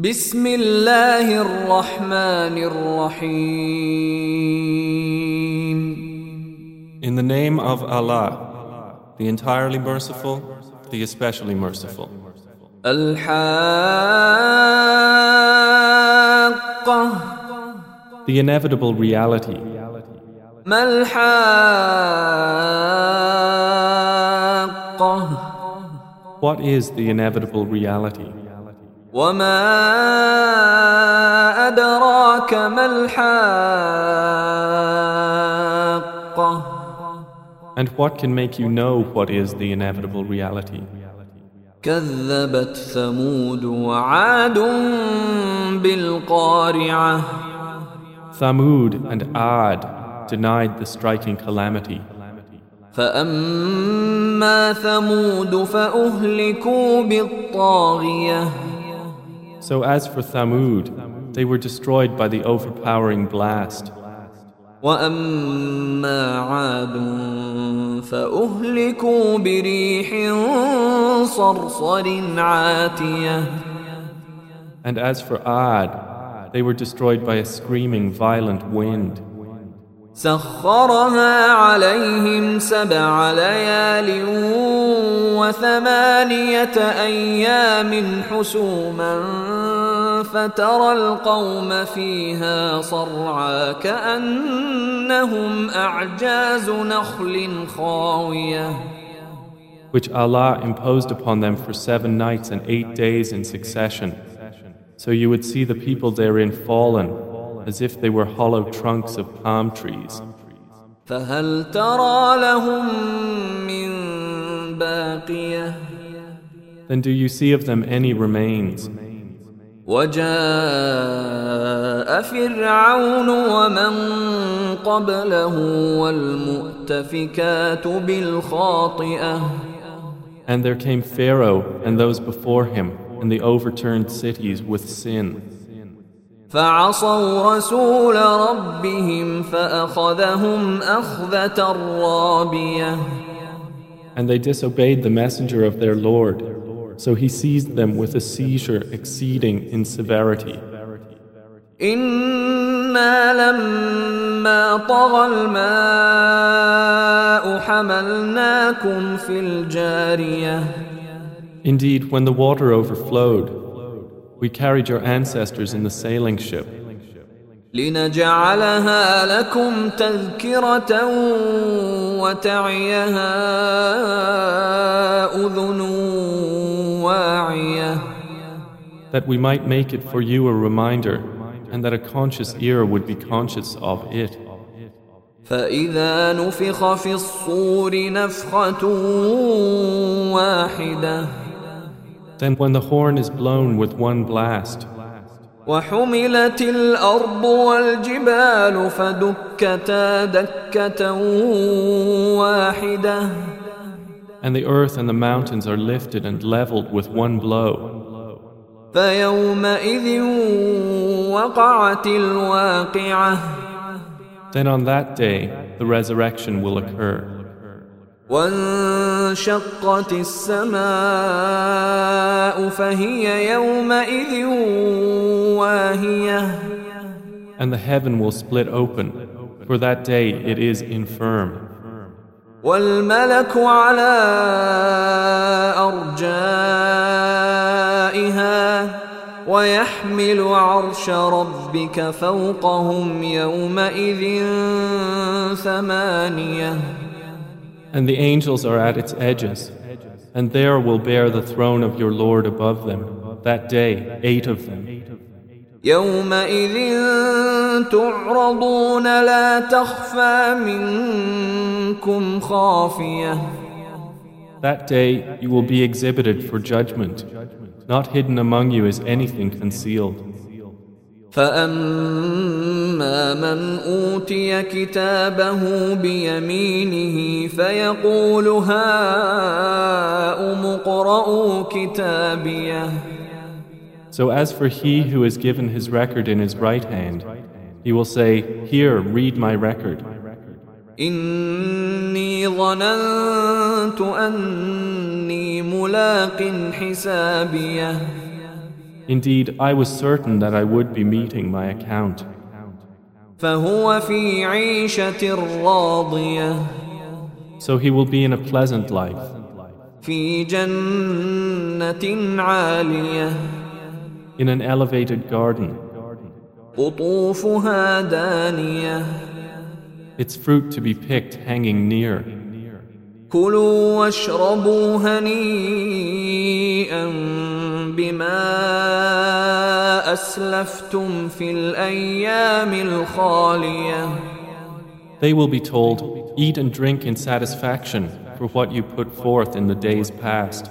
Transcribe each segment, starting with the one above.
بسم الله الرحمن الرحيم In the name of Allah, the entirely merciful, the especially merciful. الحاقة The inevitable reality. ما الحاقة What is the inevitable reality? وما أدراك ما الحاقة And what can make you know what is the inevitable reality? كذبت ثمود وعاد بالقارعة Thamud and Ad denied the striking calamity. فأما ثمود فأهلكوا بالطاغية So as for Thamud, they were destroyed by the overpowering blast. وأما عاد فأهلكوا بريح صرصر عاتية And as for Ad, they were destroyed by a screaming, violent wind. سخرها عليهم سبع ليال وثمانية أيام حسوما فترى القوم فيها صرعى كأنهم أعجاز نخل خاوية which Allah imposed upon them for seven nights and eight days in succession. So you would see the people therein fallen, as if they were hollow trunks of palm trees. فهل ترى لهم من باقية Then do you see of them any remains? وجاء فرعون ومن قبله والمؤتفكات بالخاطئة And there came Pharaoh and those before him, and the overturned cities with sin. فعصوا رسول ربهم فأخذهم أخذة رابية And they disobeyed the messenger of their Lord, so he seized them with a seizure exceeding in severity. إنا لما طغى الماء حملناكم في الجارية Indeed, when the water overflowed, we carried your ancestors in the sailing ship, لنجعلها لكم تذكرة وتعيها أذن واعية that we might make it for you a reminder, and that a conscious ear would be conscious of it. فإذا نفخ في الصور نفخة واحدة Then, when the horn is blown with one blast, وحملت الأرض والجبال فدكتا دكة واحدة and the earth and the mountains are lifted and leveled with one blow, فيومئذ وقعت الواقعة then on that day the resurrection will occur. وانشقت السماء فهي يومئذ واهية And the heaven will split open. For that day it is infirm. والملك على أرجائها ويحمل عرش ربك فوقهم يومئذ ثمانية And the angels are at its edges. And there will bear the throne of your Lord above them. That day, eight of them. يومئذ تعرضون لا تخفى منكم خافية That day you will be exhibited for judgment. Not hidden among you is anything concealed. فأما من أوتي كتابه بيمينه فيقول هاؤم اقرءوا كتابيه So as for he who is given his record in his right hand, he will say, Here, read my record. إني ظننت أني ملاق حسابيه Indeed, I was certain that I would be meeting my account. فهو في عيشة راضية So he will be in a pleasant life, في جنة عالية in an elevated garden, قطوفها دانية its fruit to be picked hanging near. كلوا واشربوا هنيئا بما أسلفتم في الأيام الخالية They will be told, Eat and drink in satisfaction for what you put forth in the days past.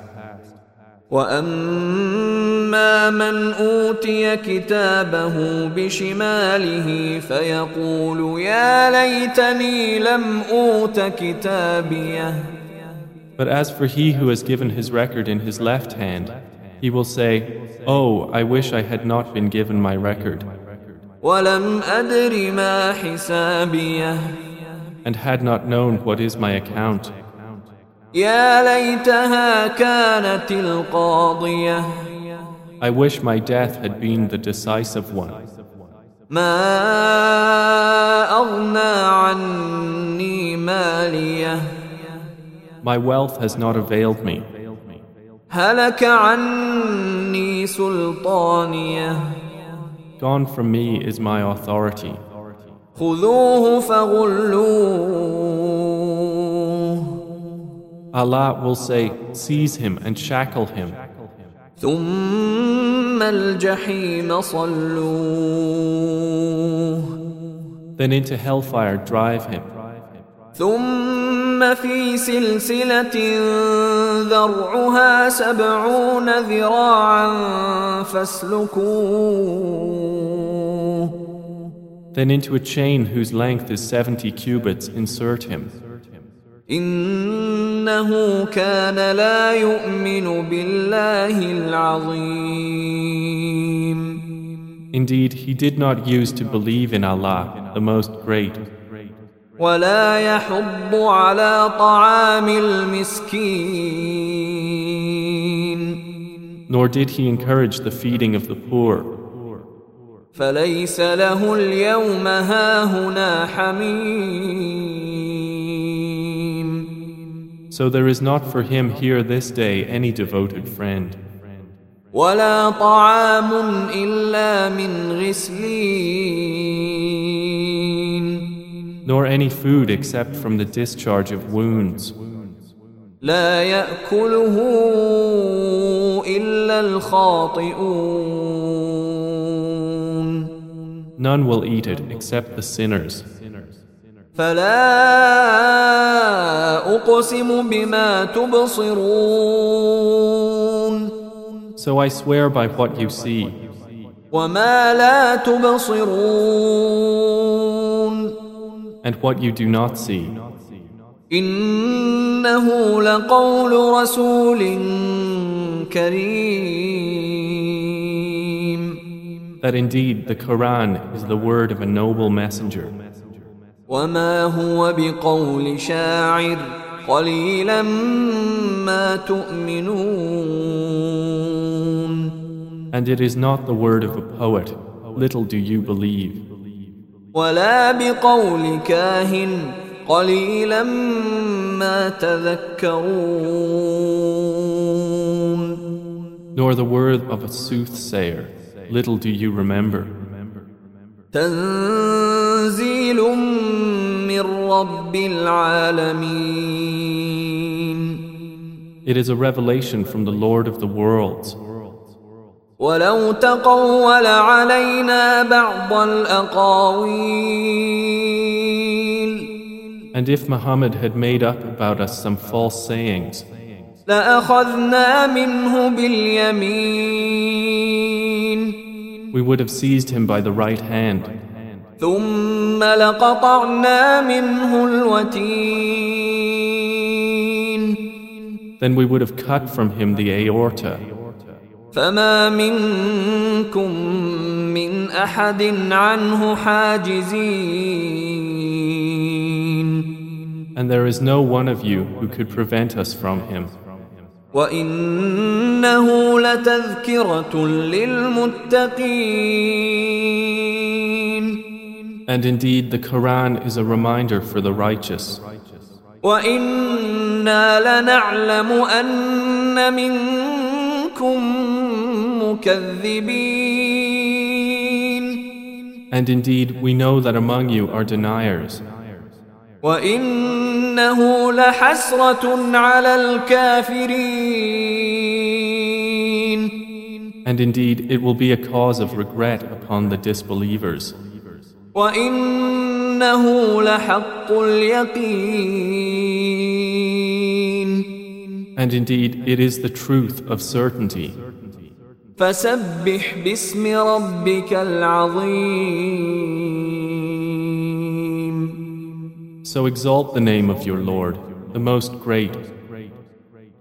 واما من اوتي كتابه بشماله فيقول يا ليتني لم اوت كتابيه But as for he who has given his record in his left hand, he will say, Oh, I wish I had not been given my record, ولم ادر ما حسابيه and had not known what is my account. يا ليتها كانت القاضيه I wish my death had been the decisive one. ما اغنى عني ماليه My wealth has not availed me. هلك عني سلطانيه Gone from me is my authority. خذوه فغلوه Allah will say, Seize him and shackle him, ثم الجحيم صلوه then into hellfire drive him. ثم في سلسلة ذرعها سبعون ذراعا فاسلكوه Then into a chain whose length is 70 cubits, insert him. إنه كان لا يؤمن بالله العظيم Indeed, he did not use to believe in Allah, the Most Great, ولا يحض على طعام المسكين nor did he encourage the feeding of the poor. فليس له اليوم هاهنا حميم So there is not for him here this day any devoted friend, ولا طعام إلا من غسلين nor any food except from the discharge of wounds. لا يأكله إلا الخاطئون None will eat it except the sinners. فلا أقسم بما تبصرون So I swear by what you see وما لا تبصرون and what you do not see. إنه لقول رسول كريم That indeed the Quran is the word of a noble messenger, وما هو بقول شاعر قليلا ما تؤمنون and it is not the word of a poet. Little do you believe. ولا بقول كاهن قليلا ما تذكرون nor the word of a soothsayer. Little do you remember. تنزيل من رب العالمين It is a revelation from the Lord of the worlds. ولو تقول علينا بعض الأقاويل And if Muhammad had made up about us some false sayings, لأخذنا منه باليمين we would have seized him by the right hand, ثم لقطعنا منه الوتين then we would have cut from him the aorta. فما منكم من أحد عنه حاجزين And there is no one of you who could prevent us from him. وإنه لتذكرة للمتقين And indeed, the Quran is a reminder for the righteous. وإنا لنعلم أن منكم مكذبين And indeed, we know that among you are deniers. وإنه لحسرة على الكافرين And indeed, it will be a cause of regret upon the disbelievers. وإنه لحق اليقين And indeed, it is the truth of certainty. فسبح باسم ربك العظيم So exalt the name of your Lord, the most great.